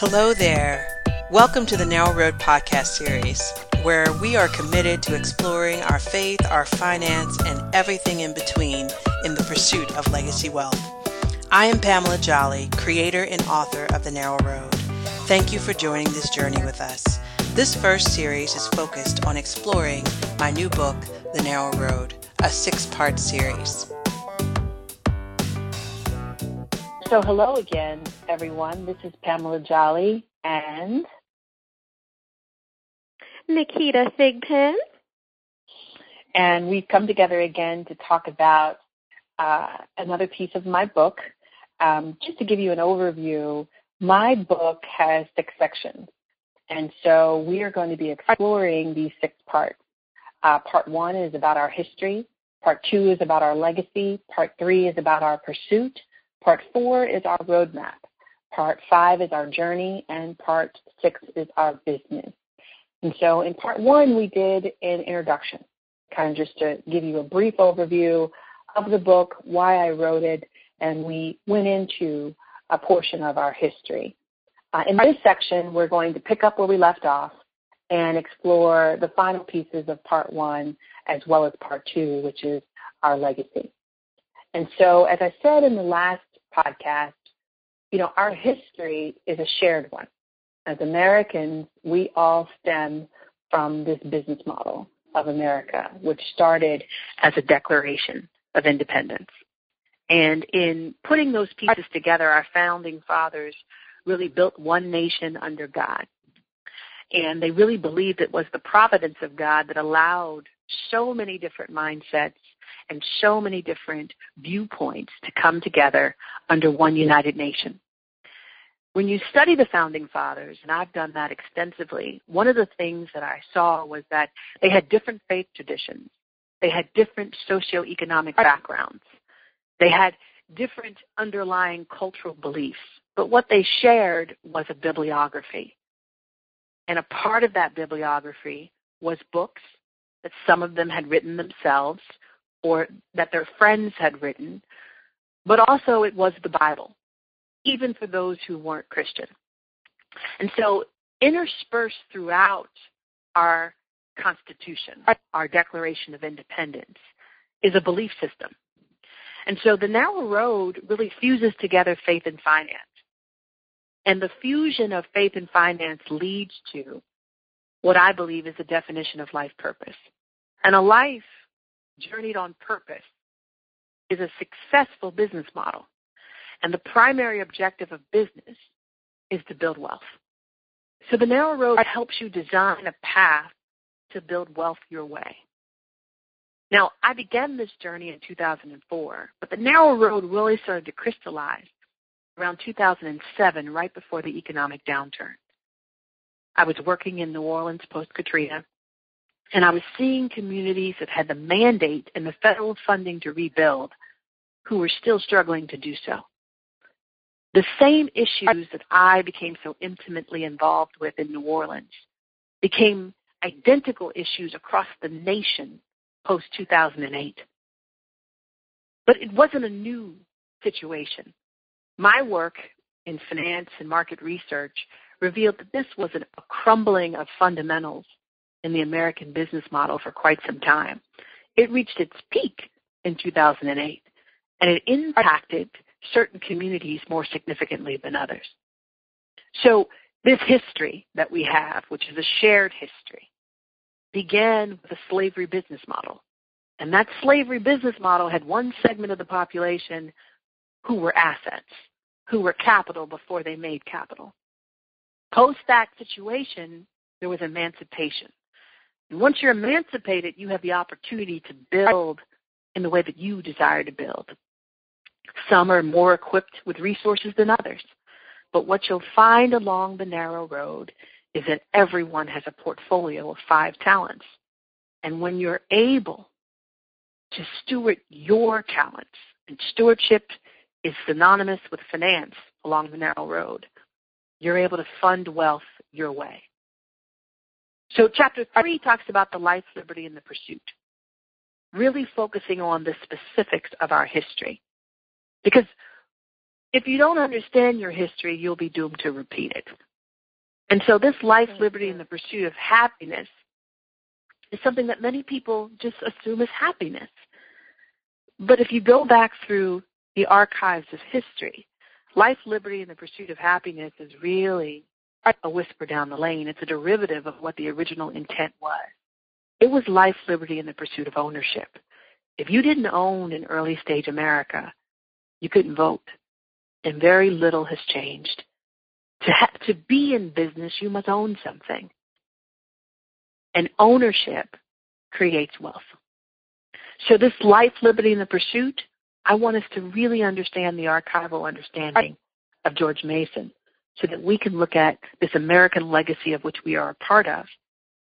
Hello there. Welcome to the Narrow Road podcast series, where we are committed to exploring our faith, our finance, and everything in between in the pursuit of legacy wealth. I am Pamela Jolly, creator and author of The Narrow Road. Thank you for joining this journey with us. This first series is focused on exploring my new book, The Narrow Road, a six part series. So, hello again, everyone. This is Pamela Jolly and Nikita Thigpen. And we've come together again to talk about uh, another piece of my book. Um, just to give you an overview, my book has six sections. And so we are going to be exploring these six parts. Uh, part one is about our history. Part two is about our legacy. Part three is about our pursuit. Part four is our roadmap. Part five is our journey, and part six is our business. And so in part one, we did an introduction, kind of just to give you a brief overview of the book, why I wrote it, and we went into a portion of our history. Uh, in this section, we're going to pick up where we left off and explore the final pieces of part one as well as part two, which is our legacy. And so, as I said in the last podcast, you know, our history is a shared one. As Americans, we all stem from this business model of America, which started as a declaration of independence. And in putting those pieces together, our founding fathers really built one nation under God. And they really believed it was the providence of God that allowed so many different mindsets and so many different viewpoints to come together under one united nation. When you study the founding fathers, and I've done that extensively, one of the things that I saw was that they had different faith traditions. They had different socioeconomic backgrounds. They had different underlying cultural beliefs. But what they shared was a bibliography. And a part of that bibliography was books that some of them had written themselves, or that their friends had written, but also it was the Bible, even for those who weren't Christian. And so, interspersed throughout our Constitution, our Declaration of Independence, is a belief system. And so the narrow road really fuses together faith and finance. And the fusion of faith and finance leads to what I believe is the definition of life purpose. And a life journeyed on purpose is a successful business model. And the primary objective of business is to build wealth. So the narrow road helps you design a path to build wealth your way. Now, I began this journey in 2004, but the narrow road really started to crystallize around 2007, right before the economic downturn. I was working in New Orleans post Katrina, and I was seeing communities that had the mandate and the federal funding to rebuild who were still struggling to do so. The same issues that I became so intimately involved with in New Orleans became identical issues across the nation post 2008. But it wasn't a new situation. My work in finance and market research revealed that this was a crumbling of fundamentals in the American business model for quite some time. It reached its peak in 2008, and it impacted certain communities more significantly than others. So this history that we have, which is a shared history, began with a slavery business model. And that slavery business model had one segment of the population who were assets, who were capital before they made capital. Post that situation, there was emancipation. Once you're emancipated, you have the opportunity to build in the way that you desire to build. Some are more equipped with resources than others. But what you'll find along the narrow road is that everyone has a portfolio of five talents. And when you're able to steward your talents, and stewardship is synonymous with finance along the narrow road, you're able to fund wealth your way. So chapter three talks about the life, liberty, and the pursuit, really focusing on the specifics of our history. Because if you don't understand your history, you'll be doomed to repeat it. And so this life, liberty, and the pursuit of happiness is something that many people just assume is happiness. But if you go back through the archives of history, life, liberty, and the pursuit of happiness is really a whisper down the lane. It's a derivative of what the original intent was. It was life, liberty, and the pursuit of ownership. If you didn't own in early stage America, you couldn't vote. And very little has changed. To, ha- to be in business, you must own something. And ownership creates wealth. So this life, liberty, and the pursuit, I want us to really understand the archival understanding of George Mason so that we can look at this American legacy of which we are a part of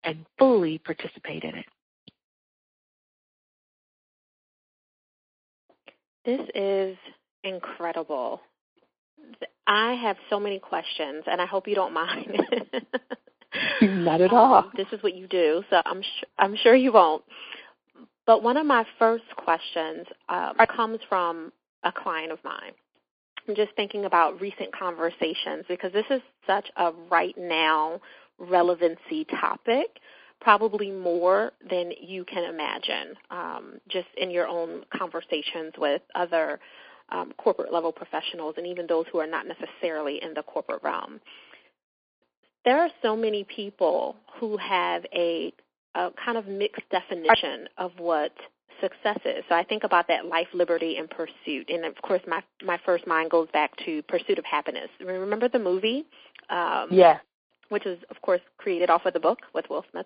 and fully participate in it. This is incredible. I have so many questions, and I hope you don't mind. Not at all. Um, this is what you do, so I'm sh- I'm sure you won't. But one of my first questions uh, comes from a client of mine. I'm just thinking about recent conversations because this is such a right now relevancy topic, probably more than you can imagine, um, just in your own conversations with other um, corporate level professionals and even those who are not necessarily in the corporate realm. There are so many people who have a, a kind of mixed definition of what success is. So I think about that life, liberty, and pursuit. And of course, my my first mind goes back to Pursuit of Happiness. Remember the movie? Um, yeah. Which is, of course, created off of the book with Will Smith.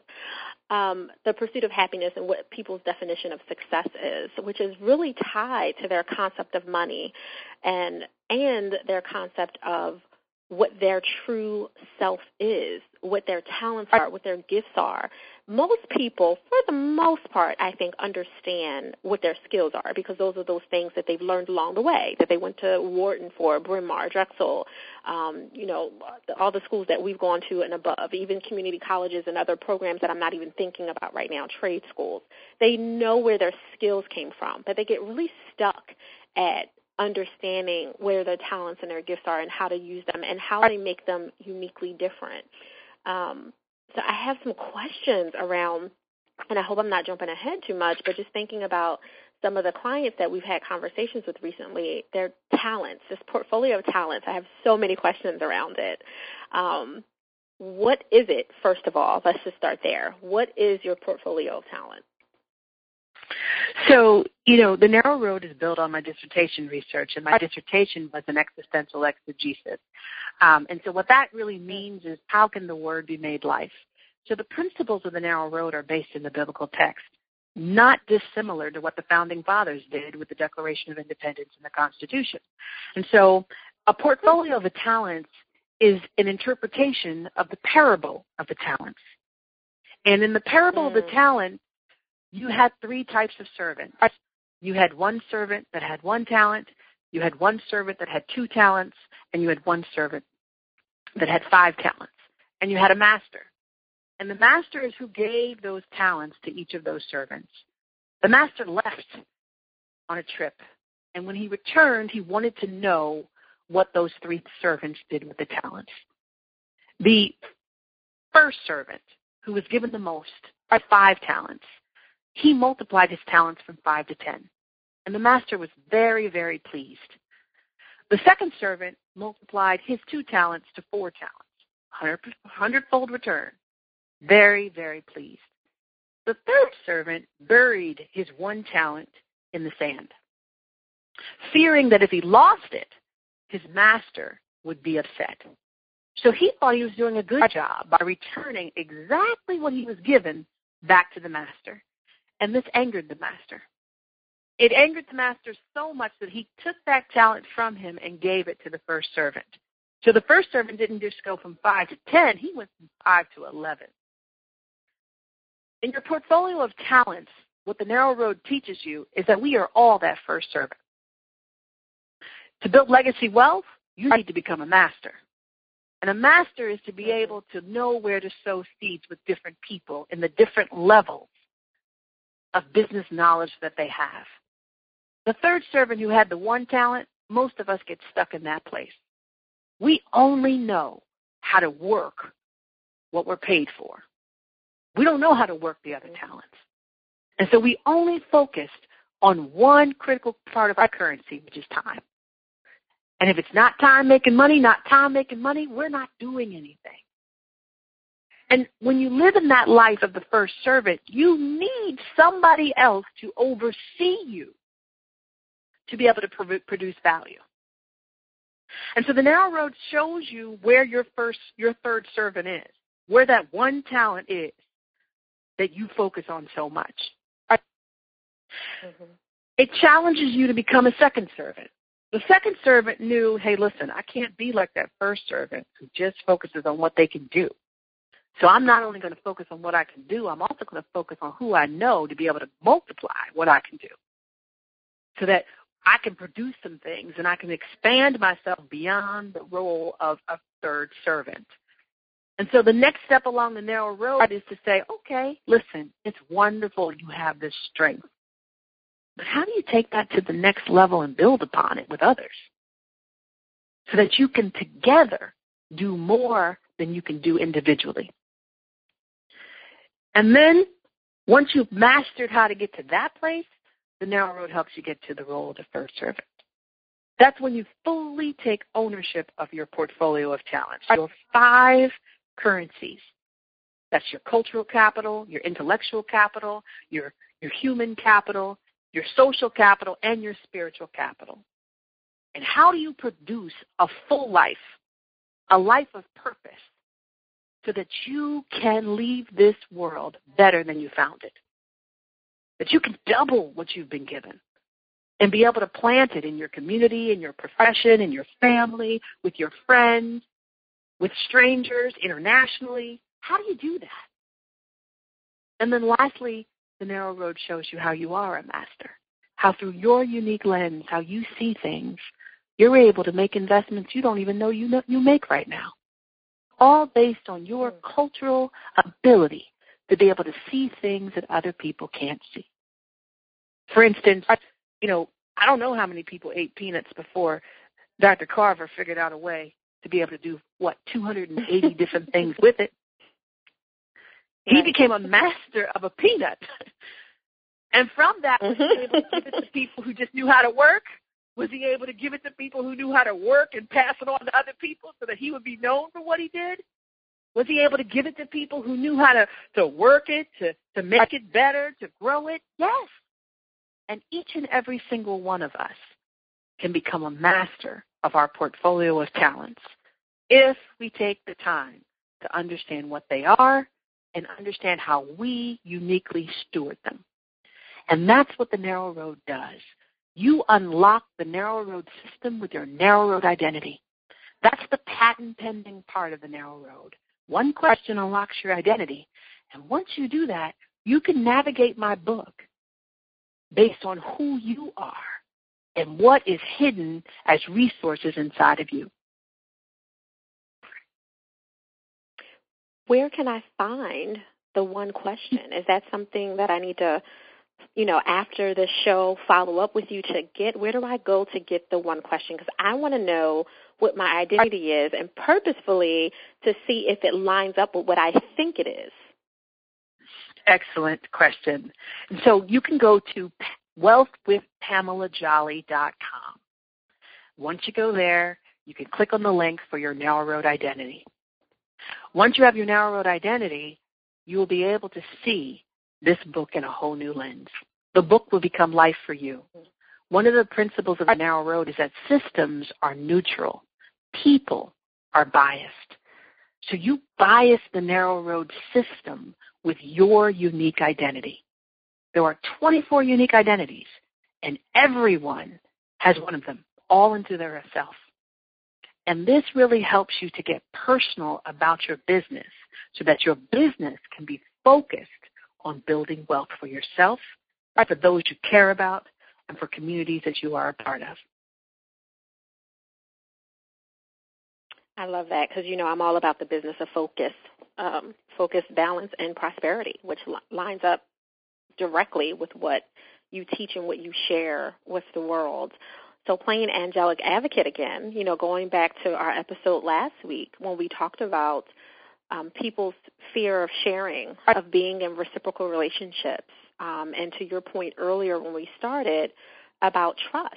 Um, the pursuit of happiness and what people's definition of success is, which is really tied to their concept of money and and their concept of what their true self is, what their talents are, what their gifts are. Most people, for the most part, I think, understand what their skills are because those are those things that they've learned along the way, that they went to Wharton for, Bryn Mawr, Drexel, um, you know, all the schools that we've gone to and above, even community colleges and other programs that I'm not even thinking about right now, trade schools. They know where their skills came from, but they get really stuck at understanding where their talents and their gifts are and how to use them and how they make them uniquely different. Um, so I have some questions around, and I hope I'm not jumping ahead too much, but just thinking about some of the clients that we've had conversations with recently, their talents, this portfolio of talents. I have so many questions around it. Um, what is it, first of all? Let's just start there. What is your portfolio of talent? So, you know, the narrow road is built on my dissertation research, and my dissertation was an existential exegesis. Um, and so, what that really means is how can the word be made life? So, the principles of the narrow road are based in the biblical text, not dissimilar to what the founding fathers did with the Declaration of Independence and the Constitution. And so, a portfolio of the talents is an interpretation of the parable of the talents. And in the parable mm. of the mm. talent, you had three types of servants. You had one servant that had one talent, you had one servant that had two talents, and you had one servant that had five talents. And you had a master. And the master is who gave those talents to each of those servants. The master left on a trip. And when he returned, he wanted to know what those three servants did with the talents. The first servant, who was given the most, five talents, he multiplied his talents from five to ten. And the master was very, very pleased. The second servant multiplied his two talents to four talents, a hundredfold return. Very, very pleased. The third servant buried his one talent in the sand, fearing that if he lost it, his master would be upset. So he thought he was doing a good job by returning exactly what he was given back to the master. And this angered the master. It angered the master so much that he took that talent from him and gave it to the first servant. So the first servant didn't just go from five to ten, he went from five to eleven. In your portfolio of talents, what the narrow road teaches you is that we are all that first servant. To build legacy wealth, you need to become a master. And a master is to be able to know where to sow seeds with different people in the different levels of business knowledge that they have. The third servant who had the one talent, most of us get stuck in that place. We only know how to work what we're paid for. We don't know how to work the other talents. And so we only focused on one critical part of our currency, which is time. And if it's not time making money, not time making money, we're not doing anything. And when you live in that life of the first servant, you need somebody else to oversee you to be able to produce value. And so the narrow road shows you where your first, your third servant is, where that one talent is that you focus on so much. Mm-hmm. It challenges you to become a second servant. The second servant knew, hey, listen, I can't be like that first servant who just focuses on what they can do. So I'm not only going to focus on what I can do, I'm also going to focus on who I know to be able to multiply what I can do. So that I can produce some things and I can expand myself beyond the role of a third servant. And so the next step along the narrow road is to say, okay, listen, it's wonderful you have this strength. But how do you take that to the next level and build upon it with others? So that you can together do more than you can do individually. And then once you've mastered how to get to that place, the narrow road helps you get to the role of the first servant. That's when you fully take ownership of your portfolio of talents. Your five currencies. That's your cultural capital, your intellectual capital, your, your human capital, your social capital, and your spiritual capital. And how do you produce a full life, a life of purpose, so that you can leave this world better than you found it. That you can double what you've been given and be able to plant it in your community, in your profession, in your family, with your friends, with strangers, internationally. How do you do that? And then lastly, the narrow road shows you how you are a master, how through your unique lens, how you see things, you're able to make investments you don't even know you know you make right now all based on your mm. cultural ability to be able to see things that other people can't see. For instance, you know, I don't know how many people ate peanuts before Dr. Carver figured out a way to be able to do what 280 different things with it. He became a master of a peanut. and from that was able to give it to people who just knew how to work was he able to give it to people who knew how to work and pass it on to other people so that he would be known for what he did? Was he able to give it to people who knew how to, to work it, to, to make it better, to grow it? Yes. And each and every single one of us can become a master of our portfolio of talents if we take the time to understand what they are and understand how we uniquely steward them. And that's what the narrow road does you unlock the narrow road system with your narrow road identity. That's the patent pending part of the narrow road. One question unlocks your identity. And once you do that, you can navigate my book based on who you are and what is hidden as resources inside of you. Where can I find the one question? Is that something that I need to you know, after the show, follow up with you to get where do I go to get the one question? Because I want to know what my identity is and purposefully to see if it lines up with what I think it is. Excellent question. So you can go to wealthwithpamelajolly.com. Once you go there, you can click on the link for your narrow road identity. Once you have your narrow road identity, you will be able to see this book in a whole new lens. The book will become life for you. One of the principles of the narrow road is that systems are neutral. People are biased. So you bias the narrow road system with your unique identity. There are 24 unique identities, and everyone has one of them, all into their self. And this really helps you to get personal about your business so that your business can be focused on building wealth for yourself, for those you care about, and for communities that you are a part of. I love that because you know I'm all about the business of focus, um, focus, balance, and prosperity, which li- lines up directly with what you teach and what you share with the world. So playing angelic advocate again, you know, going back to our episode last week when we talked about um, people's fear of sharing, of being in reciprocal relationships. Um, and to your point earlier when we started about trust,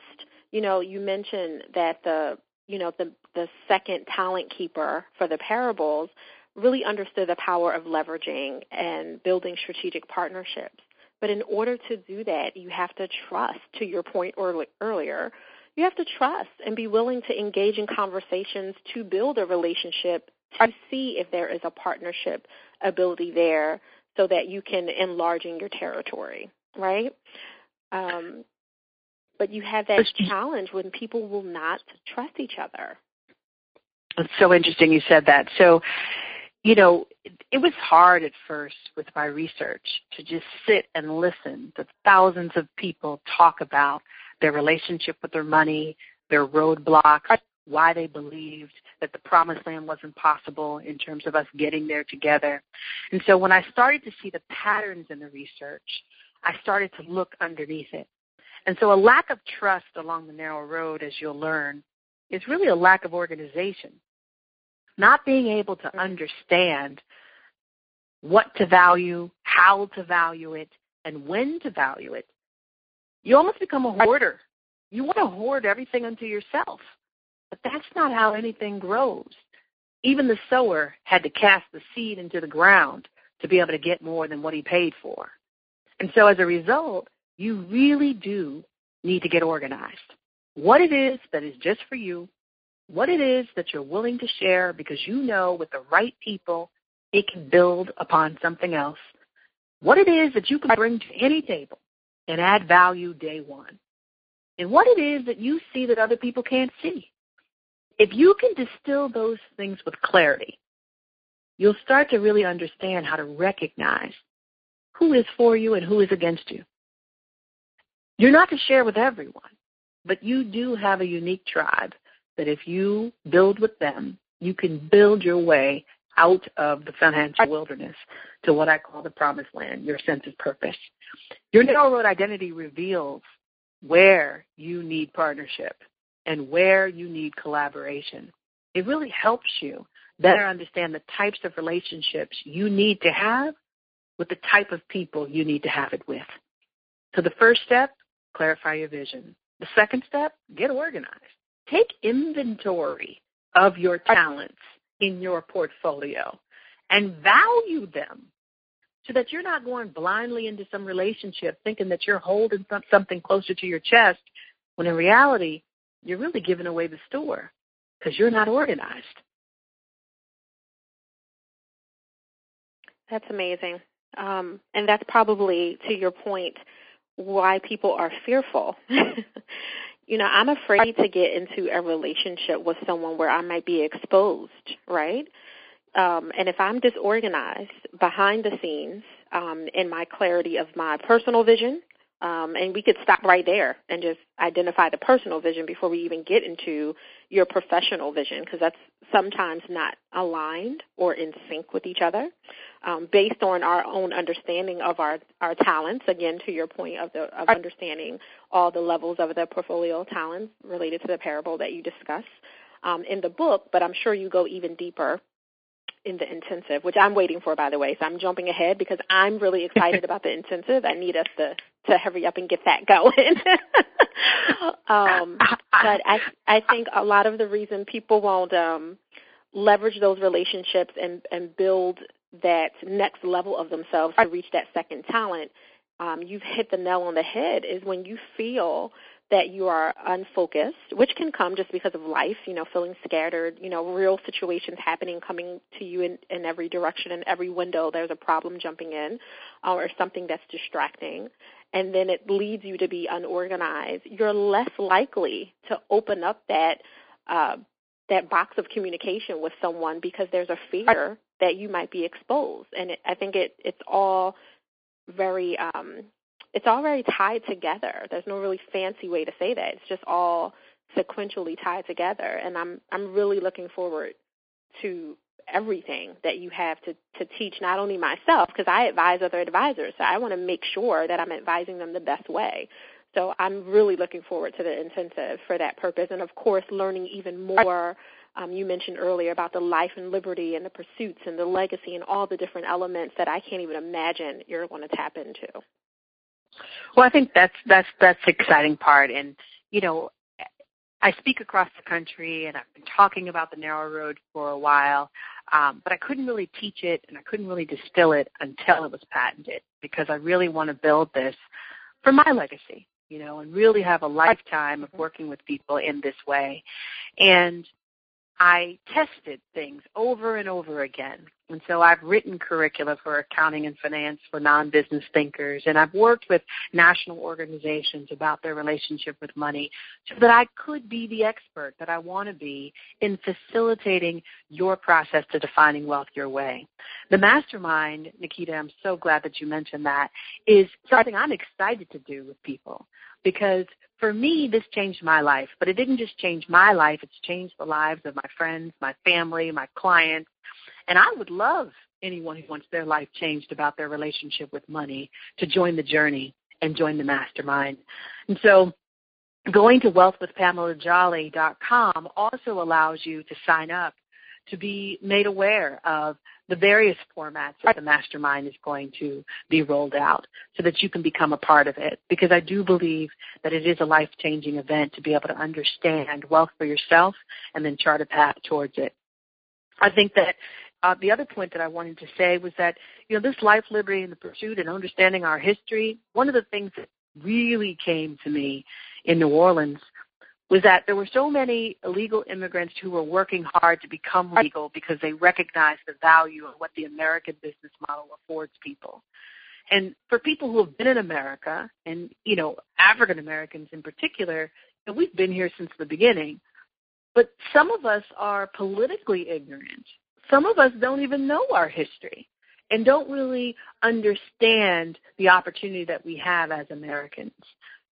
you know, you mentioned that the, you know, the the second talent keeper for the parables really understood the power of leveraging and building strategic partnerships. But in order to do that, you have to trust, to your point earlier, you have to trust and be willing to engage in conversations to build a relationship to see if there is a partnership ability there so that you can enlarge in your territory, right? Um, but you have that challenge when people will not trust each other. It's so interesting you said that. So, you know, it was hard at first with my research to just sit and listen to thousands of people talk about their relationship with their money, their roadblocks, why they believed that the promised land wasn't possible in terms of us getting there together. And so when I started to see the patterns in the research, I started to look underneath it. And so a lack of trust along the narrow road, as you'll learn, is really a lack of organization. Not being able to understand what to value, how to value it, and when to value it. You almost become a hoarder. You want to hoard everything unto yourself. But that's not how anything grows. Even the sower had to cast the seed into the ground to be able to get more than what he paid for. And so as a result, you really do need to get organized. What it is that is just for you, what it is that you're willing to share because you know with the right people it can build upon something else, what it is that you can bring to any table and add value day one, and what it is that you see that other people can't see. If you can distill those things with clarity, you'll start to really understand how to recognize who is for you and who is against you. You're not to share with everyone, but you do have a unique tribe that if you build with them, you can build your way out of the financial wilderness to what I call the promised land, your sense of purpose. Your narrow road identity reveals where you need partnership and where you need collaboration. It really helps you better understand the types of relationships you need to have with the type of people you need to have it with. So the first step, clarify your vision. The second step, get organized. Take inventory of your talents in your portfolio and value them so that you're not going blindly into some relationship thinking that you're holding something closer to your chest when in reality you're really giving away the store because you're not organized. That's amazing. Um, and that's probably, to your point, why people are fearful. you know, I'm afraid to get into a relationship with someone where I might be exposed, right? Um, and if I'm disorganized behind the scenes um, in my clarity of my personal vision, um, and we could stop right there and just identify the personal vision before we even get into your professional vision, because that's sometimes not aligned or in sync with each other, um, based on our own understanding of our our talents. Again, to your point of the of understanding all the levels of the portfolio talents related to the parable that you discuss um, in the book, but I'm sure you go even deeper in the intensive, which I'm waiting for, by the way. So I'm jumping ahead because I'm really excited about the intensive. I need us to to hurry up and get that going. um, but I I think a lot of the reason people won't um, leverage those relationships and and build that next level of themselves to reach that second talent, um, you've hit the nail on the head. Is when you feel that you are unfocused, which can come just because of life, you know, feeling scattered, you know, real situations happening, coming to you in, in every direction, in every window, there's a problem jumping in, uh, or something that's distracting, and then it leads you to be unorganized. You're less likely to open up that uh, that box of communication with someone because there's a fear that you might be exposed, and it, I think it it's all very um, it's all very tied together. There's no really fancy way to say that. It's just all sequentially tied together. And I'm I'm really looking forward to everything that you have to to teach not only myself because I advise other advisors. So I want to make sure that I'm advising them the best way. So I'm really looking forward to the intensive for that purpose and of course learning even more Um, you mentioned earlier about the life and liberty and the pursuits and the legacy and all the different elements that I can't even imagine you're going to tap into. Well, I think that's that's that's the exciting part, and you know, I speak across the country, and I've been talking about the narrow road for a while, um, but I couldn't really teach it, and I couldn't really distill it until it was patented, because I really want to build this for my legacy, you know, and really have a lifetime of working with people in this way. And I tested things over and over again. And so I've written curricula for accounting and finance for non-business thinkers, and I've worked with national organizations about their relationship with money so that I could be the expert that I want to be in facilitating your process to defining wealth your way. The mastermind, Nikita, I'm so glad that you mentioned that, is something I'm excited to do with people because for me, this changed my life, but it didn't just change my life, it's changed the lives of my friends, my family, my clients. And I would love anyone who wants their life changed about their relationship with money to join the journey and join the mastermind. And so going to wealthwithpamelajolly.com also allows you to sign up to be made aware of the various formats that the mastermind is going to be rolled out so that you can become a part of it. Because I do believe that it is a life changing event to be able to understand wealth for yourself and then chart a path towards it. I think that uh, the other point that I wanted to say was that, you know, this life, liberty, and the pursuit and understanding our history, one of the things that really came to me in New Orleans was that there were so many illegal immigrants who were working hard to become legal because they recognized the value of what the American business model affords people. And for people who have been in America, and you know African Americans in particular, and we've been here since the beginning, but some of us are politically ignorant. Some of us don't even know our history and don't really understand the opportunity that we have as Americans.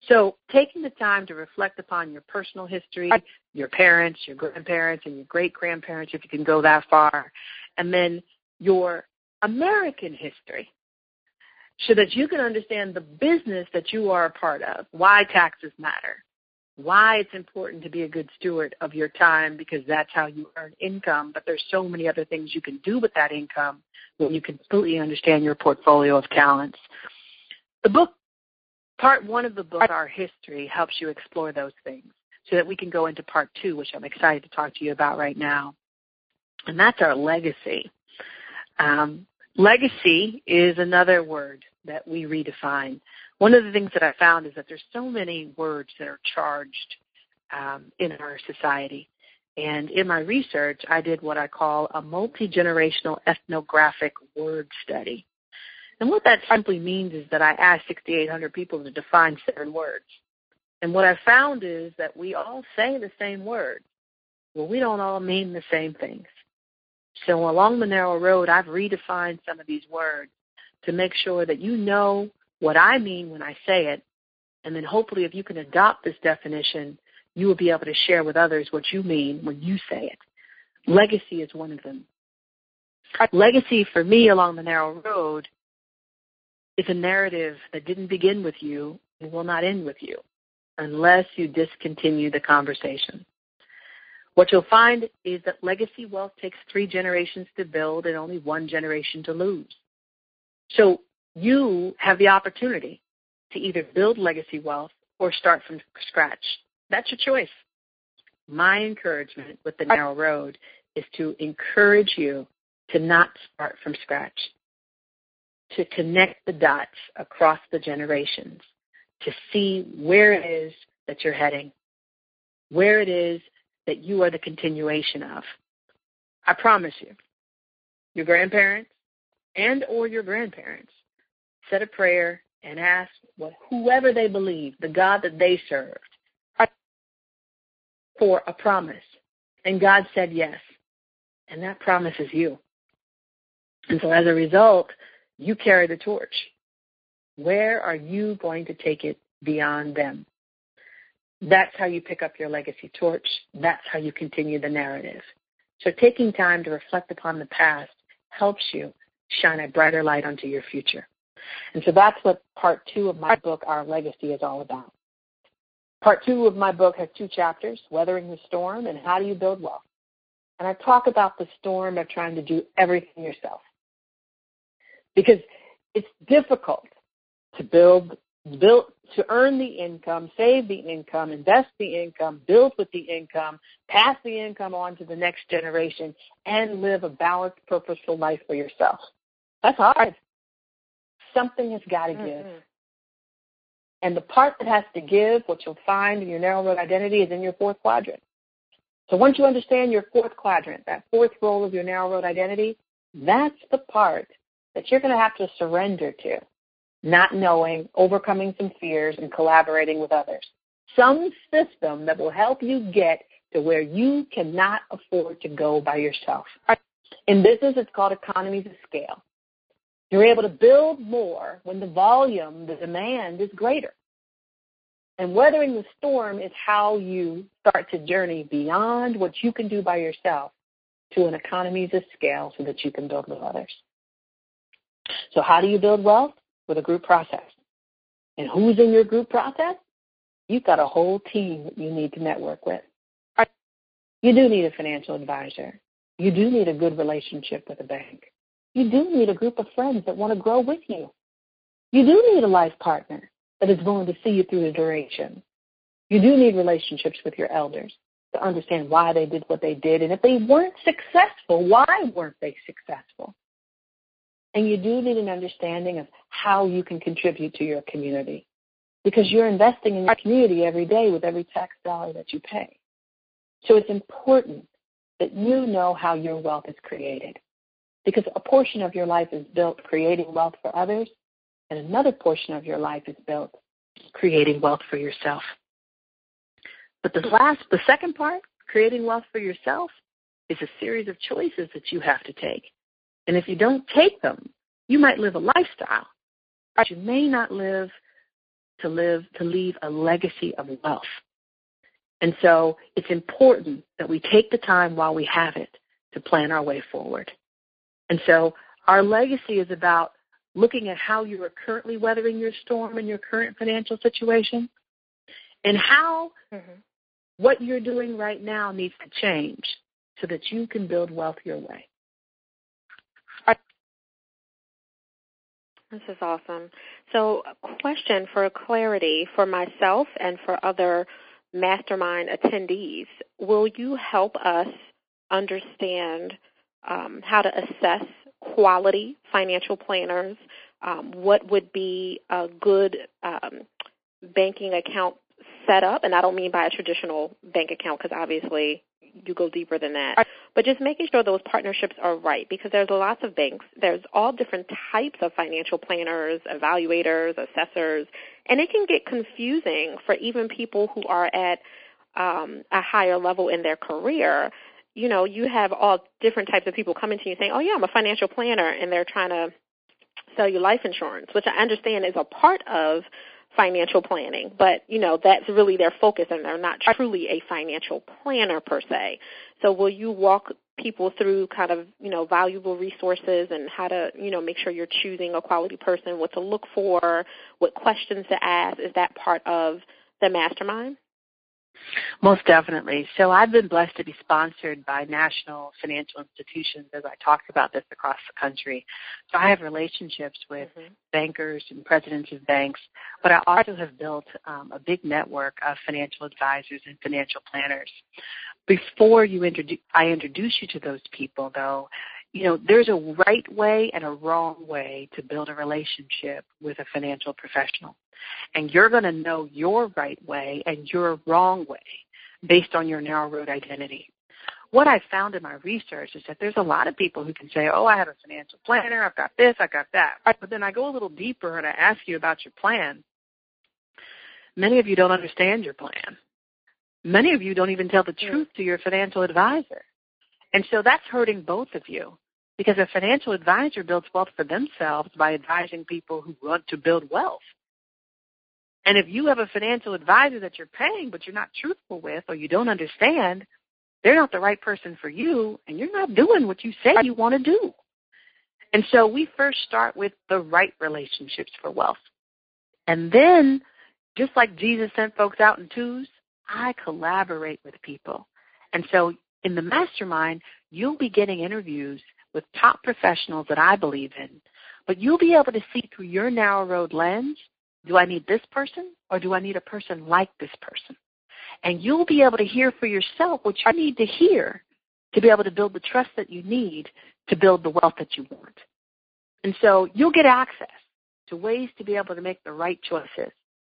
So taking the time to reflect upon your personal history, your parents, your grandparents, and your great grandparents, if you can go that far, and then your American history, so that you can understand the business that you are a part of, why taxes matter, why it's important to be a good steward of your time because that's how you earn income, but there's so many other things you can do with that income when you completely understand your portfolio of talents. The book Part one of the book, Our History, helps you explore those things so that we can go into part two, which I'm excited to talk to you about right now. And that's our legacy. Um, legacy is another word that we redefine. One of the things that I found is that there's so many words that are charged um, in our society. And in my research, I did what I call a multi generational ethnographic word study. And what that simply means is that I asked 6,800 people to define seven words. And what I found is that we all say the same words. Well, we don't all mean the same things. So along the narrow road, I've redefined some of these words to make sure that you know what I mean when I say it. And then hopefully, if you can adopt this definition, you will be able to share with others what you mean when you say it. Legacy is one of them. Legacy for me along the narrow road is a narrative that didn't begin with you and will not end with you unless you discontinue the conversation. What you'll find is that legacy wealth takes three generations to build and only one generation to lose. So you have the opportunity to either build legacy wealth or start from scratch. That's your choice. My encouragement with the narrow road is to encourage you to not start from scratch, to connect the dots across the generations to see where it is that you're heading, where it is that you are the continuation of. I promise you, your grandparents and or your grandparents said a prayer and asked what whoever they believed, the God that they served, for a promise. And God said yes. And that promise is you. And so as a result, you carry the torch. Where are you going to take it beyond them? That's how you pick up your legacy torch. That's how you continue the narrative. So taking time to reflect upon the past helps you shine a brighter light onto your future. And so that's what part two of my book, Our Legacy, is all about. Part two of my book has two chapters, Weathering the Storm and How Do You Build Wealth. and I talk about the storm of trying to do everything yourself. Because it's difficult to build build to earn the income, save the income, invest the income, build with the income, pass the income on to the next generation, and live a balanced, purposeful life for yourself. That's hard. Something has got to give. Mm-hmm. And the part that has to give, what you'll find in your narrow road identity, is in your fourth quadrant. So once you understand your fourth quadrant, that fourth role of your narrow road identity, that's the part that you're going to have to surrender to not knowing, overcoming some fears, and collaborating with others. Some system that will help you get to where you cannot afford to go by yourself. In business, it's called economies of scale. You're able to build more when the volume, the demand is greater. And weathering the storm is how you start to journey beyond what you can do by yourself to an economies of scale so that you can build with others. So how do you build wealth? with a group process. And who's in your group process? You've got a whole team that you need to network with. You do need a financial advisor. You do need a good relationship with a bank. You do need a group of friends that want to grow with you. You do need a life partner that is willing to see you through the duration. You do need relationships with your elders to understand why they did what they did. And if they weren't successful, why weren't they successful? And you do need an understanding of how you can contribute to your community because you're investing in your community every day with every tax dollar that you pay. So it's important that you know how your wealth is created because a portion of your life is built creating wealth for others and another portion of your life is built creating wealth for yourself. But the last, the second part, creating wealth for yourself, is a series of choices that you have to take. And if you don't take them, you might live a lifestyle, but you may not live to live to leave a legacy of wealth. And so it's important that we take the time while we have it to plan our way forward. And so our legacy is about looking at how you are currently weathering your storm in your current financial situation and how mm-hmm. what you're doing right now needs to change so that you can build wealth your way. This is awesome. So, a question for clarity for myself and for other mastermind attendees Will you help us understand um, how to assess quality financial planners? Um, what would be a good um, banking account setup? And I don't mean by a traditional bank account because obviously you go deeper than that. But just making sure those partnerships are right because there's lots of banks. There's all different types of financial planners, evaluators, assessors, and it can get confusing for even people who are at um, a higher level in their career. You know, you have all different types of people coming to you saying, "Oh yeah, I'm a financial planner," and they're trying to sell you life insurance, which I understand is a part of financial planning, but you know that's really their focus, and they're not truly a financial planner per se. So, will you walk people through kind of you know valuable resources and how to you know make sure you're choosing a quality person, what to look for, what questions to ask? Is that part of the mastermind? Most definitely. So I've been blessed to be sponsored by national financial institutions as I talked about this across the country. So I have relationships with mm-hmm. bankers and presidents of banks, but I also have built um, a big network of financial advisors and financial planners. Before you introduce, I introduce you to those people though, you know, there's a right way and a wrong way to build a relationship with a financial professional. And you're going to know your right way and your wrong way based on your narrow road identity. What I found in my research is that there's a lot of people who can say, oh, I have a financial planner, I've got this, I've got that. But then I go a little deeper and I ask you about your plan. Many of you don't understand your plan. Many of you don't even tell the truth to your financial advisor. And so that's hurting both of you. Because a financial advisor builds wealth for themselves by advising people who want to build wealth. And if you have a financial advisor that you're paying but you're not truthful with or you don't understand, they're not the right person for you and you're not doing what you say you want to do. And so we first start with the right relationships for wealth. And then, just like Jesus sent folks out in twos, I collaborate with people. And so In the mastermind, you'll be getting interviews with top professionals that I believe in, but you'll be able to see through your narrow road lens do I need this person or do I need a person like this person? And you'll be able to hear for yourself what you need to hear to be able to build the trust that you need to build the wealth that you want. And so you'll get access to ways to be able to make the right choices.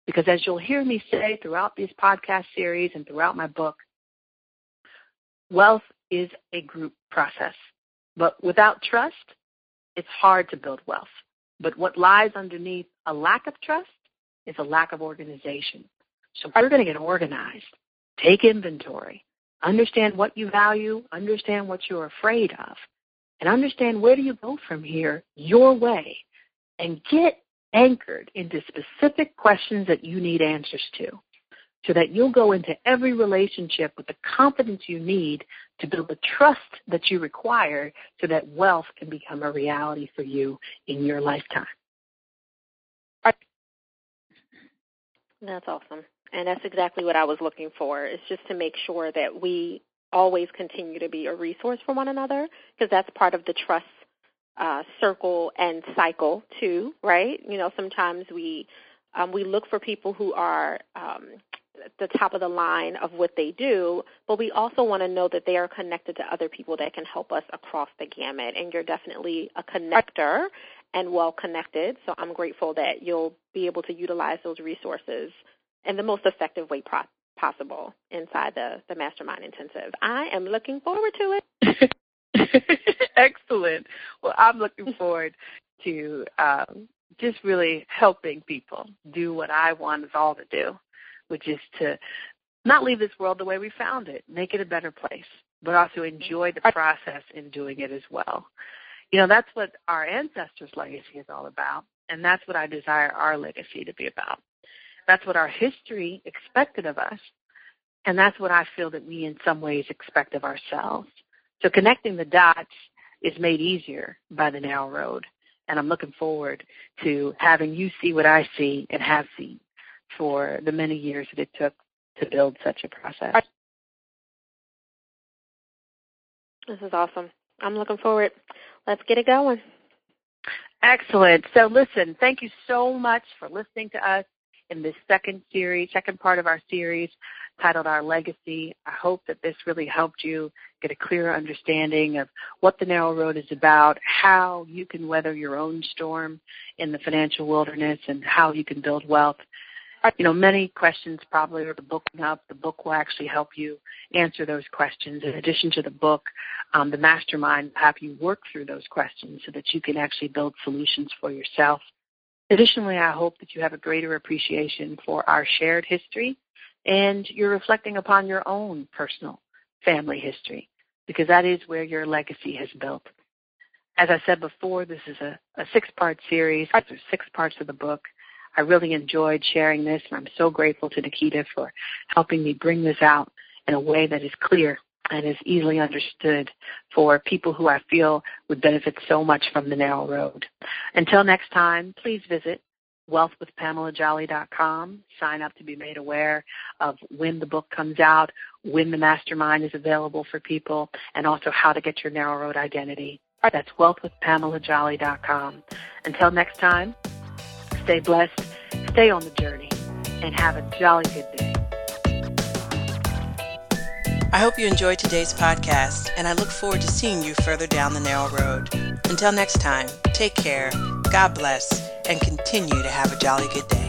Because as you'll hear me say throughout these podcast series and throughout my book, wealth is a group process. But without trust, it's hard to build wealth. But what lies underneath a lack of trust is a lack of organization. So we're going to get organized, take inventory, understand what you value, understand what you're afraid of, and understand where do you go from here your way and get anchored into specific questions that you need answers to so that you'll go into every relationship with the confidence you need to build the trust that you require so that wealth can become a reality for you in your lifetime. That's awesome. And that's exactly what I was looking for, is just to make sure that we always continue to be a resource for one another, because that's part of the trust uh, circle and cycle too, right? You know, sometimes we um, we look for people who are um, the top of the line of what they do, but we also want to know that they are connected to other people that can help us across the gamut. And you're definitely a connector and well connected. So I'm grateful that you'll be able to utilize those resources in the most effective way pro- possible inside the, the Mastermind Intensive. I am looking forward to it. Excellent. Well, I'm looking forward to um, just really helping people do what I want us all to do, which is to not leave this world the way we found it, make it a better place, but also enjoy the process in doing it as well. You know, that's what our ancestors' legacy is all about, and that's what I desire our legacy to be about. That's what our history expected of us, and that's what I feel that we in some ways expect of ourselves. So connecting the dots is made easier by the narrow road. And I'm looking forward to having you see what I see and have seen for the many years that it took to build such a process. This is awesome. I'm looking forward. Let's get it going. Excellent. So listen, thank you so much for listening to us in this second series, second part of our series titled Our Legacy. I hope that this really helped you get a clearer understanding of what the narrow road is about, how you can weather your own storm in the financial wilderness, and how you can build wealth. You know, many questions probably are the book up. The book will actually help you answer those questions. In addition to the book, um, the mastermind will have you work through those questions so that you can actually build solutions for yourself. Additionally, I hope that you have a greater appreciation for our shared history and you're reflecting upon your own personal family history because that is where your legacy has built. As I said before, this is a, a six part series. There's six parts of the book. I really enjoyed sharing this, and I'm so grateful to Nikita for helping me bring this out in a way that is clear and is easily understood for people who I feel would benefit so much from the narrow road. Until next time, please visit wealthwithpamelajolly.com. Sign up to be made aware of when the book comes out, when the mastermind is available for people, and also how to get your narrow road identity. That's wealthwithpamelajolly.com. Until next time, stay blessed, stay on the journey, and have a jolly good day. I hope you enjoyed today's podcast, and I look forward to seeing you further down the narrow road. Until next time, take care, God bless, and continue to have a jolly good day.